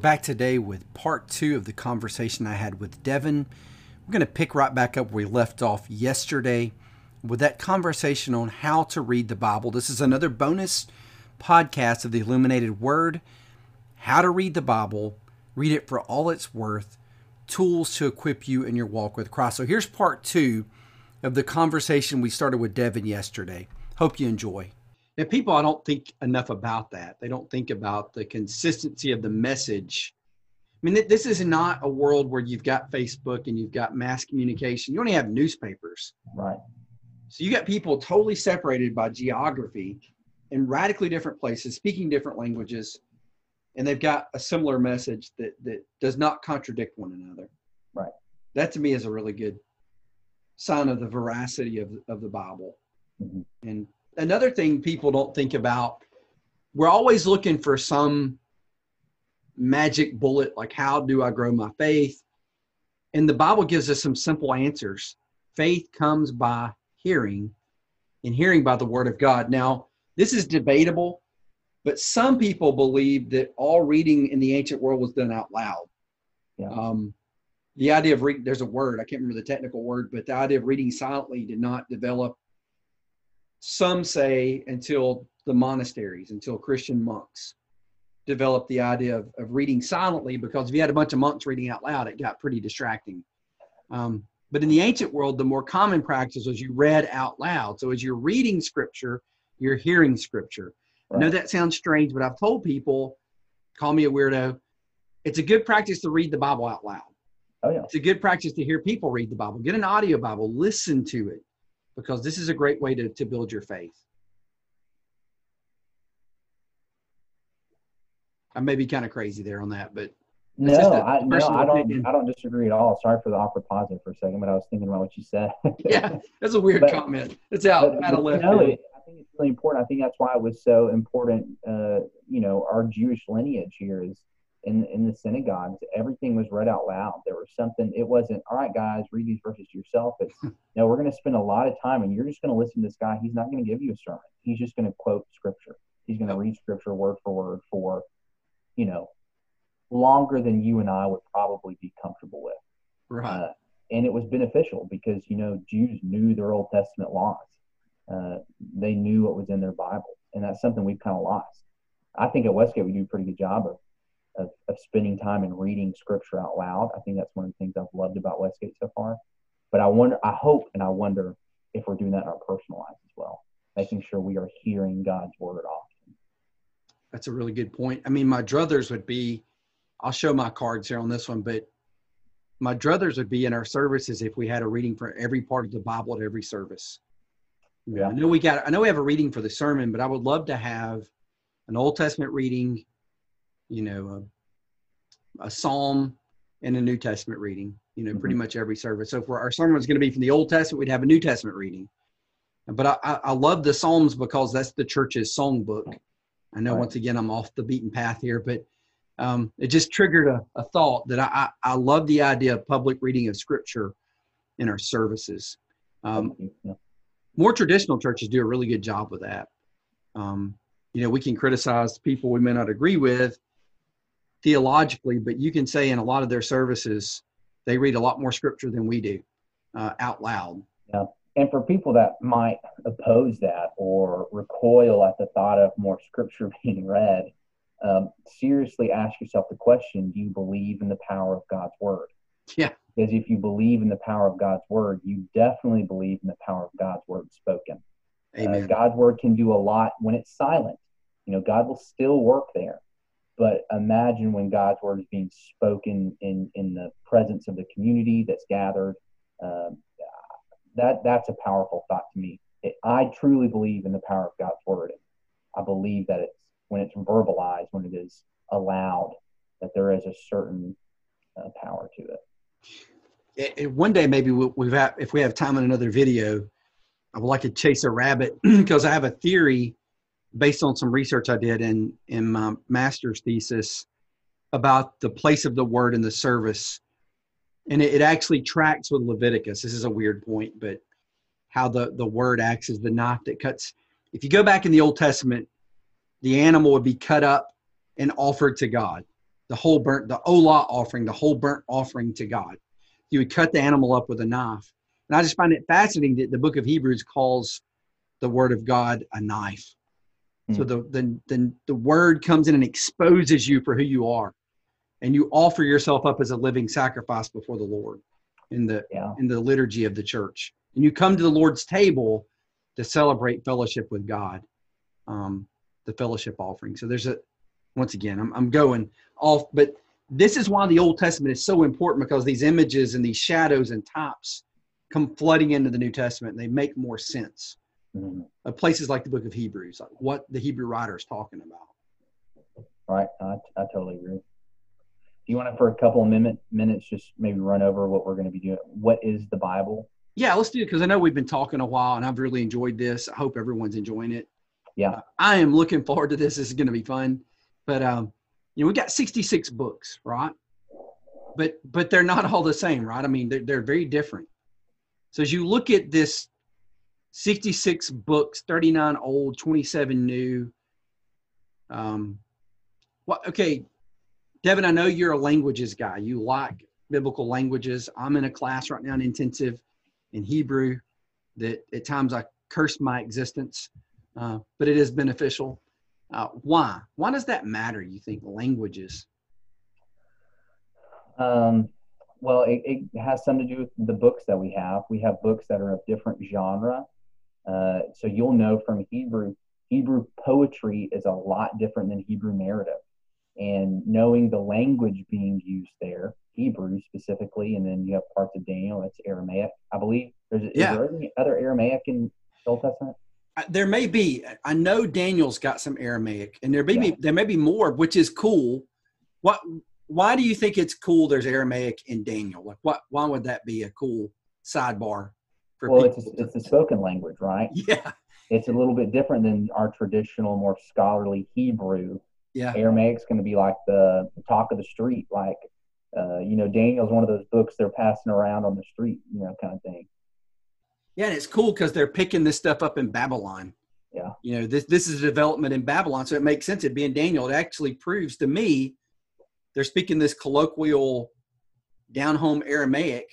back today with part two of the conversation I had with Devin. We're going to pick right back up where we left off yesterday with that conversation on how to read the Bible. This is another bonus podcast of the Illuminated Word how to read the Bible, read it for all it's worth, tools to equip you in your walk with Christ. So here's part two of the conversation we started with Devin yesterday. Hope you enjoy. And people, I don't think enough about that. They don't think about the consistency of the message. I mean, this is not a world where you've got Facebook and you've got mass communication. You only have newspapers. Right. So you got people totally separated by geography in radically different places, speaking different languages, and they've got a similar message that that does not contradict one another. Right. That to me is a really good sign of the veracity of of the Bible. Mhm. And another thing people don't think about, we're always looking for some magic bullet, like how do I grow my faith? And the Bible gives us some simple answers. Faith comes by hearing, and hearing by the word of God. Now, this is debatable, but some people believe that all reading in the ancient world was done out loud. Yeah. Um, the idea of reading, there's a word, I can't remember the technical word, but the idea of reading silently did not develop, some say, until the monasteries, until Christian monks developed the idea of, of reading silently because if you had a bunch of monks reading out loud, it got pretty distracting. Um, but in the ancient world, the more common practice was you read out loud. So as you're reading scripture, you're hearing scripture. I know that sounds strange, but I've told people, call me a weirdo. It's a good practice to read the Bible out loud. Oh yeah. It's a good practice to hear people read the Bible. Get an audio Bible, listen to it, because this is a great way to, to build your faith. I may be kind of crazy there on that, but No, It's just a I no, I don't. opinion. I don't disagree at all. Sorry for the awkward pause there for a second, but I was thinking about what you said. yeah, that's a weird But- comment. It's out, But- out of left no, it, I think it's really important. I think that's why it was so important. Uh, you know, our Jewish lineage here is in in the synagogues. Everything was read out loud. There was something. It wasn't all right, guys. Read these verses to yourself. It's no. We're going to spend a lot of time, and you're just going to listen to this guy. He's not going to give you a sermon. He's just going to quote scripture. He's going to read scripture word for word for, you know, longer than you and I would probably be comfortable with. Right. Uh, and it was beneficial because you know Jews knew their Old Testament laws. Uh, they knew what was in their Bible, and that's something we've kind of lost. I think at Westgate we do a pretty good job of, of of spending time and reading Scripture out loud. I think that's one of the things I've loved about Westgate so far. But I wonder, I hope, and I wonder if we're doing that in our personal lives as well, making sure we are hearing God's word often. That's a really good point. I mean, my druthers would be, I'll show my cards here on this one, but my druthers would be in our services if we had a reading for every part of the Bible at every service. Yeah. I know we got, I know we have a reading for the sermon, but I would love to have an Old Testament reading, you know, a, a Psalm and a New Testament reading, you know, pretty much every service. So if our sermon was going to be from the Old Testament, we'd have a New Testament reading. But I, I, love the Psalms because that's the church's song book. I know Right. once again I'm off the beaten path here, but um, it just triggered a, a thought that I, I, I love the idea of public reading of scripture in our services. Um, Yeah. more traditional churches do a really good job with that. Um, you know, we can criticize people we may not agree with theologically, but you can say in a lot of their services, they read a lot more scripture than we do uh, out loud. Yeah. And for people that might oppose that or recoil at the thought of more scripture being read, um, seriously ask yourself the question do you believe in the power of God's word? Yeah. Because if you believe in the power of God's word, you definitely believe in the power of God's word spoken. Uh, Amen. God's word can do a lot when it's silent. You know, God will still work there. But imagine when God's word is being spoken in, in the presence of the community that's gathered. Um, that that's a powerful thought to me. It, I truly believe in the power of God's word. I believe that it's when it's verbalized, when it is allowed, that there is a certain uh, power to it. it- one day maybe we'll, we've had, if we have time in another video, I would like to chase a rabbit because I have a theory based on some research I did in in my master's thesis about the place of the word in the service, and it, it actually tracks with Leviticus. This is a weird point, but how the the word acts as the knife that cuts. If you go back in the Old Testament, the animal would be cut up and offered to God. the whole burnt, the olah offering, the whole burnt offering to God. You would cut the animal up with a knife. And I just find it fascinating that the book of Hebrews calls the word of God a knife. Mm. So the, the, the, the word comes in and exposes you for who you are. And you offer yourself up as a living sacrifice before the Lord in the yeah. in the liturgy of the church. And you come to the Lord's table to celebrate fellowship with God, um, the fellowship offering. So there's a once again, I'm, I'm going off, but this is why the Old Testament is so important because these images and these shadows and types come flooding into the New Testament and they make more sense. Mm-hmm. Of places like the book of Hebrews, like what the Hebrew writer is talking about. Right. I, I totally agree. Do you want to, for a couple of minute, minutes, just maybe run over what we're going to be doing? What is the Bible? Yeah, let's do it because I know we've been talking a while and I've really enjoyed this. I hope everyone's enjoying it. Yeah. Uh, I am looking forward to this. This is going to be fun. But um, you know, we got 66 books, right? But but they're not all the same, right? I mean, they're, they're very different. So as you look at this 66 books, 39 old, 27 new. Um, what? Okay, Devin, I know you're a languages guy. You like biblical languages. I'm in a class right now in intensive in Hebrew that at times I curse my existence, uh, but it is beneficial. Uh, why? Why does that matter? You think languages? Um, well, it, it, has something to do with the books that we have. We have books that are of different genre. Uh, so you'll know from Hebrew, Hebrew poetry is a lot different than Hebrew narrative. And knowing the language being used there, Hebrew specifically, and then you have parts of Daniel, that's Aramaic, I believe. There's, yeah. Is there any other Aramaic in the Old Testament? there may be. I know Daniel's got some Aramaic, and there may yeah. be there may be more, which is cool. What? Why do you think it's cool? There's Aramaic in Daniel. Like, what? Why would that be a cool sidebar? Well, it's a, it's a spoken language, right? Yeah. It's a little bit different than our traditional, more scholarly Hebrew. Yeah. Aramaic's going to be like the talk of the street, like uh, you know, Daniel's one of those books they're passing around on the street, you know, kind of thing. Yeah, and it's cool because they're picking this stuff up in Babylon. Yeah. You know, this this is a development in Babylon, so it makes sense. It being Daniel, it actually proves to me they're speaking this colloquial, down home Aramaic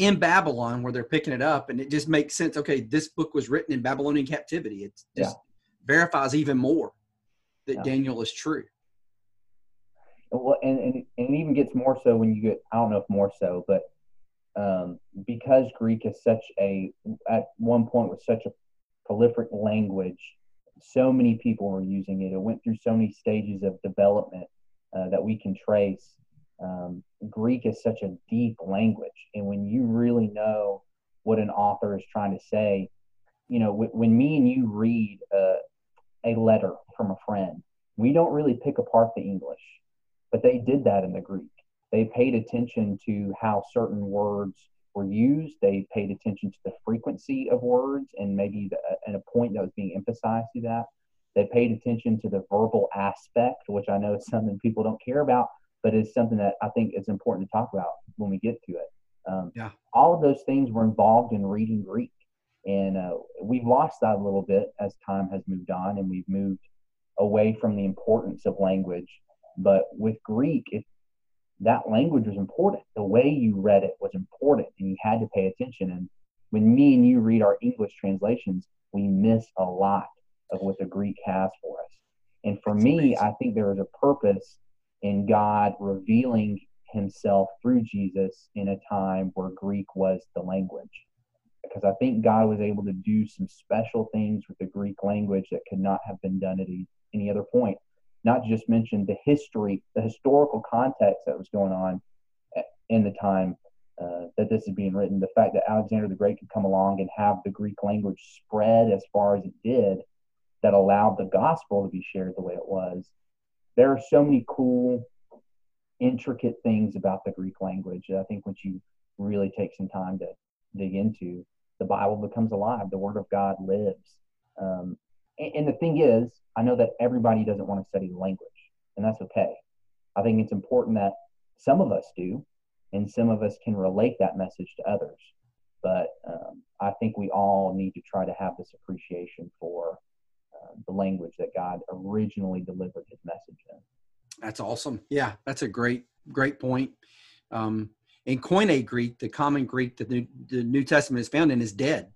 in Babylon where they're picking it up, and it just makes sense. Okay, this book was written in Babylonian captivity. It just yeah. verifies even more that yeah. Daniel is true. Well, and, and, and it even gets more so when you get I don't know if more so, but um, because Greek is such a at one point was such a prolific language, so many people were using it. It went through so many stages of development uh, that we can trace. Um, Greek is such a deep language, and when you really know what an author is trying to say, you know, w- when me and you read uh, a letter from a friend, we don't really pick apart the English, but they did that in the Greek they paid attention to how certain words were used. They paid attention to the frequency of words and maybe the, and a point that was being emphasized to that. They paid attention to the verbal aspect, which I know is something people don't care about, but it's something that I think is important to talk about when we get to it. Um, yeah. All of those things were involved in reading Greek. And uh, we've lost that a little bit as time has moved on and we've moved away from the importance of language. But with Greek, it, that language was important. The way you read it was important, and you had to pay attention. And when me and you read our English translations, we miss a lot of what the Greek has for us. And for That's me, amazing. I think there is a purpose in God revealing himself through Jesus in a time where Greek was the language. Because I think God was able to do some special things with the Greek language that could not have been done at any other point not just mention the history, the historical context that was going on in the time uh, that this is being written. The fact that Alexander the Great could come along and have the Greek language spread as far as it did, that allowed the gospel to be shared the way it was. There are so many cool, intricate things about the Greek language that I think once you really take some time to dig into, the Bible becomes alive. The Word of God lives. Um, and the thing is, I know that everybody doesn't want to study the language, and that's okay. I think it's important that some of us do, and some of us can relate that message to others. But um, I think we all need to try to have this appreciation for the language that God originally delivered His message in. That's awesome. Yeah, that's a great, great point. Um, in Koine Greek, the common Greek that the, the New Testament is found in is dead.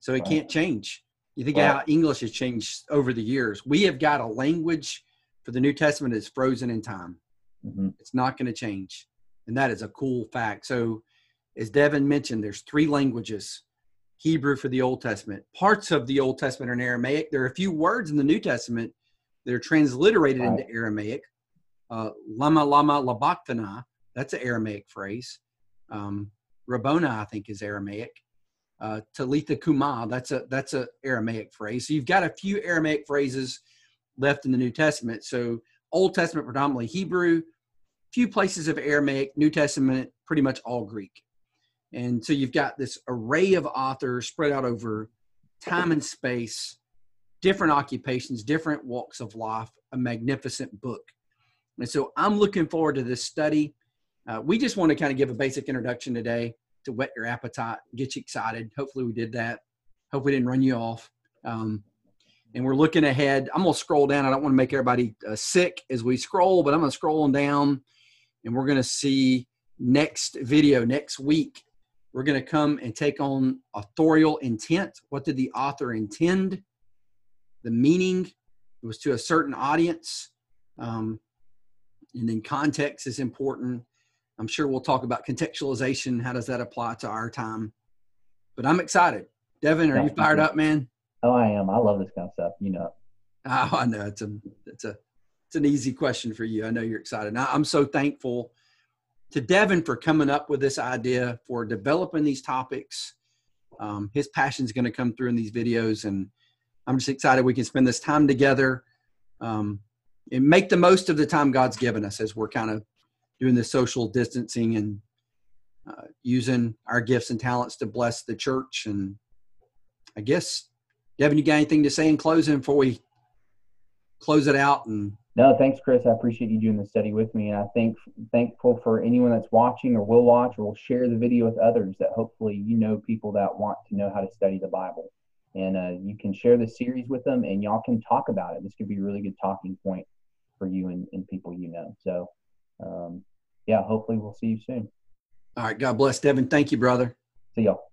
So it right. can't change. You think right. how English has changed over the years. We have got a language for the New Testament that's frozen in time. Mm-hmm. It's not going to change. And that is a cool fact. So, as Devin mentioned, there's three languages Hebrew for the Old Testament. Parts of the Old Testament are in Aramaic. There are a few words in the New Testament that are transliterated right. into Aramaic. Uh, lama lama labachthana, that's an Aramaic phrase. Um, Rabboni, I think, is Aramaic. Uh, Talitha Kuma, that's a that's a Aramaic phrase. So you've got a few Aramaic phrases left in the New Testament. So Old Testament predominantly Hebrew, few places of Aramaic, New Testament pretty much all Greek. And so you've got this array of authors spread out over time and space, different occupations, different walks of life, a magnificent book. And so I'm looking forward to this study. Uh, we just want to kind of give a basic introduction today to whet your appetite, get you excited. Hopefully, we did that. Hope we didn't run you off. Um, and we're looking ahead. I'm going to scroll down. I don't want to make everybody uh, sick as we scroll, but I'm going to scroll down and we're going to see next video next week. We're going to come and take on authorial intent. What did the author intend? The meaning it was to a certain audience. Um, and then context is important. I'm sure we'll talk about contextualization. How does that apply to our time? But I'm excited. Devin, are you fired up, man? Oh, I am. I love this kind of stuff. You know. Oh, I know it's a it's a it's an easy question for you. I know you're excited. I'm so thankful to Devin for coming up with this idea for developing these topics. Um, his passion is going to come through in these videos, and I'm just excited we can spend this time together um, and make the most of the time God's given us as we're kind of doing the social distancing and uh, using our gifts and talents to bless the church. And I guess, Devin, you got anything to say in closing before we close it out? And no, thanks, Chris. I appreciate you doing the study with me, and I think thankful for anyone that's watching or will watch or will share the video with others. That hopefully you know people that want to know how to study the Bible, and uh, you can share the series with them, and y'all can talk about it. This could be a really good talking point for you and, and people you know. So, um, yeah, hopefully we'll see you soon. All right. God bless, Devin. Thank you, brother. See y'all.